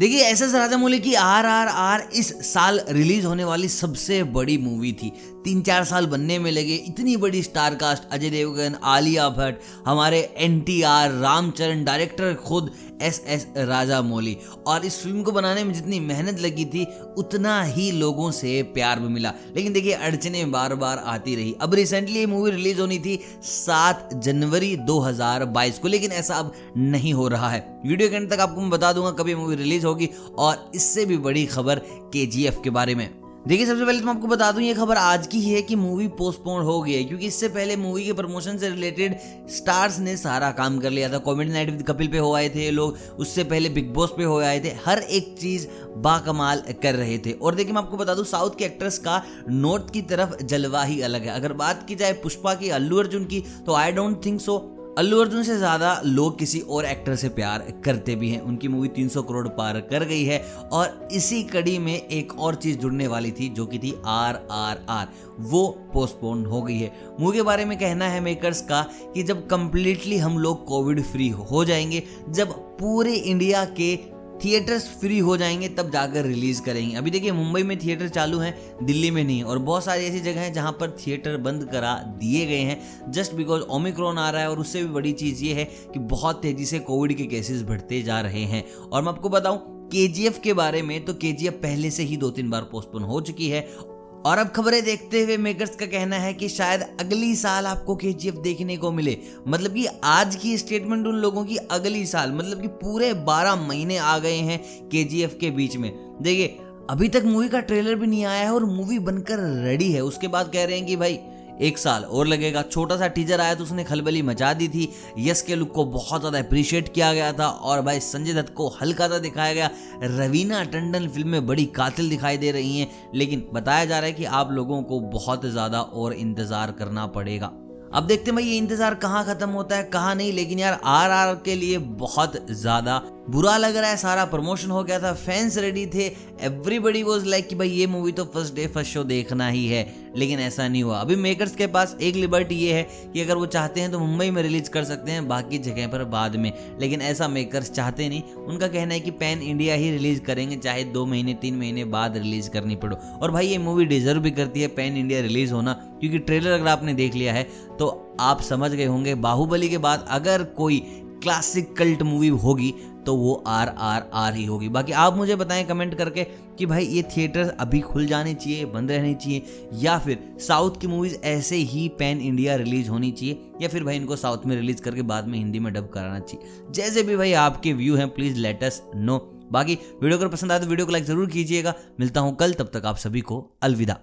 देखिए S S Rajamouli की are R are इस साल रिलीज़ होने वाली सबसे बड़ी मूवी थी। तीन चार साल बनने में लगे। इतनी बड़ी स्टार कास्ट अजय देवगन, आलिया भट्ट, हमारे N T R, Ramcharan, director खुद एस एस राजा मौली और इस फ़िल्म को बनाने में जितनी मेहनत लगी थी, उतना ही लोगों से प्यार भी मिला। लेकिन देखिए, अड़चने बार बार आती रही। अब रिसेंटली ये मूवी रिलीज़ होनी थी सात जनवरी 2022 को, लेकिन ऐसा अब नहीं हो रहा है। वीडियो के अंत तक आपको मैं बता दूँगा कभी मूवी रिलीज़ होगी, और इससे भी बड़ी खबर के के बारे में। देखिए, सबसे पहले तो मैं आपको बता दूँ, ये खबर आज की ही है कि मूवी पोस्टपोन हो गई है, क्योंकि इससे पहले मूवी के प्रमोशन से रिलेटेड स्टार्स ने सारा काम कर लिया था। कॉमेडी नाइट विद कपिल पे हो आए थे लोग, उससे पहले बिग बॉस पे हो आए थे, हर एक चीज़ बाकमाल कर रहे थे। और देखिए, मैं आपको बता दूँ साउथ के एक्ट्रेस का नॉर्थ की तरफ़ जलवा ही अलग है। अगर बात की जाए पुष्पा की, अल्लू अर्जुन की तो I don't think so Allu Arjun से ज़्यादा लोग किसी और एक्टर से प्यार करते भी हैं। उनकी मूवी 300 करोड़ पार कर गई है और इसी कड़ी में एक और चीज़ जुड़ने वाली थी, जो कि थी आर आर आर। वो पोस्टपोन हो गई है। मूवी के बारे में कहना है मेकर्स का कि जब कंप्लीटली हम लोग कोविड फ्री हो जाएँगे, जब पूरे इंडिया के थिएटर्स फ्री हो जाएँगे, तब जाकर रिलीज़ करेंगे। अभी देखिए, मुंबई में थिएटर चालू हैं, दिल्ली में नहीं, और बहुत सारी ऐसी जगह हैं जहाँ पर थिएटर बंद करा दिए गए हैं जस्ट बिकॉज़ ओमिक्रॉन आ रहा है, और उससे भी बड़ी चीज़ ये है कि बहुत तेज़ी से कोविड के केसेस बढ़ते जा रहे हैं। और मैं आपको बताऊँ के के बारे में तो के पहले से ही दो तीन बार पोस्टपोन हो चुकी है और अब खबरें देखते हुए मेकर्स का कहना है कि शायद अगली साल आपको के देखने को मिले। मतलब कि आज की स्टेटमेंट उन लोगों की अगली साल मतलब कि पूरे 12 महीने आ गए हैं के के बीच में। देखिए, अभी तक मूवी का ट्रेलर भी नहीं आया है और मूवी बनकर रेडी है। उसके बाद कह रहे हैं कि भाई एक साल और लगेगा। छोटा सा टीजर आया तो उसने खलबली मचा दी थी। यस के लुक को बहुत ज़्यादा अप्रिशिएट किया गया था और भाई संजय दत्त को हल्का सा दिखाया गया। रवीना टंडन फ़िल्म में बड़ी कातिल दिखाई दे रही हैं, लेकिन बताया जा रहा है कि आप लोगों को बहुत ज़्यादा और इंतज़ार करना पड़ेगा। अब देखते हैं भाई, ये इंतज़ार कहाँ खत्म होता है, कहाँ नहीं, लेकिन यार आर आर के लिए बहुत ज़्यादा बुरा लग रहा है, सारा प्रमोशन हो गया था फैंस रेडी थे एवरीबडी वॉज़ लाइक कि भाई ये मूवी तो फ़र्स्ट डे फ़र्स्ट शो देखना ही है, लेकिन ऐसा नहीं हुआ। अभी मेकर्स के पास एक लिबर्टी ये है कि अगर वो चाहते हैं तो मुंबई में रिलीज़ कर सकते हैं, बाकी जगह पर बाद में। लेकिन ऐसा मेकर्स चाहते नहीं। उनका कहना है कि पैन इंडिया ही रिलीज़ करेंगे, चाहे दो महीने, तीन महीने बाद रिलीज़ करनी पड़ो। और भाई ये मूवी डिजर्व भी करती है पैन इंडिया रिलीज़ होना, क्योंकि ट्रेलर अगर आपने देख लिया है तो आप समझ गए होंगे। बाहुबली के बाद अगर कोई क्लासिक कल्ट मूवी होगी तो वो आर आर आर ही होगी। बाकी आप मुझे बताएँ कमेंट करके कि भाई ये थिएटर अभी खुल जाने चाहिए, बंद रहने चाहिए, या फिर साउथ की मूवीज़ ऐसे ही पैन इंडिया रिलीज़ होनी चाहिए, या फिर भाई इनको साउथ में रिलीज़ करके बाद में हिंदी में डब कराना चाहिए। जैसे भी भाई आपके व्यू हैं प्लीज़ लेट अस नो बाकी वीडियो अगर पसंद आए तो वीडियो को लाइक ज़रूर कीजिएगा। मिलता हूँ कल, तब तक आप सभी को अलविदा।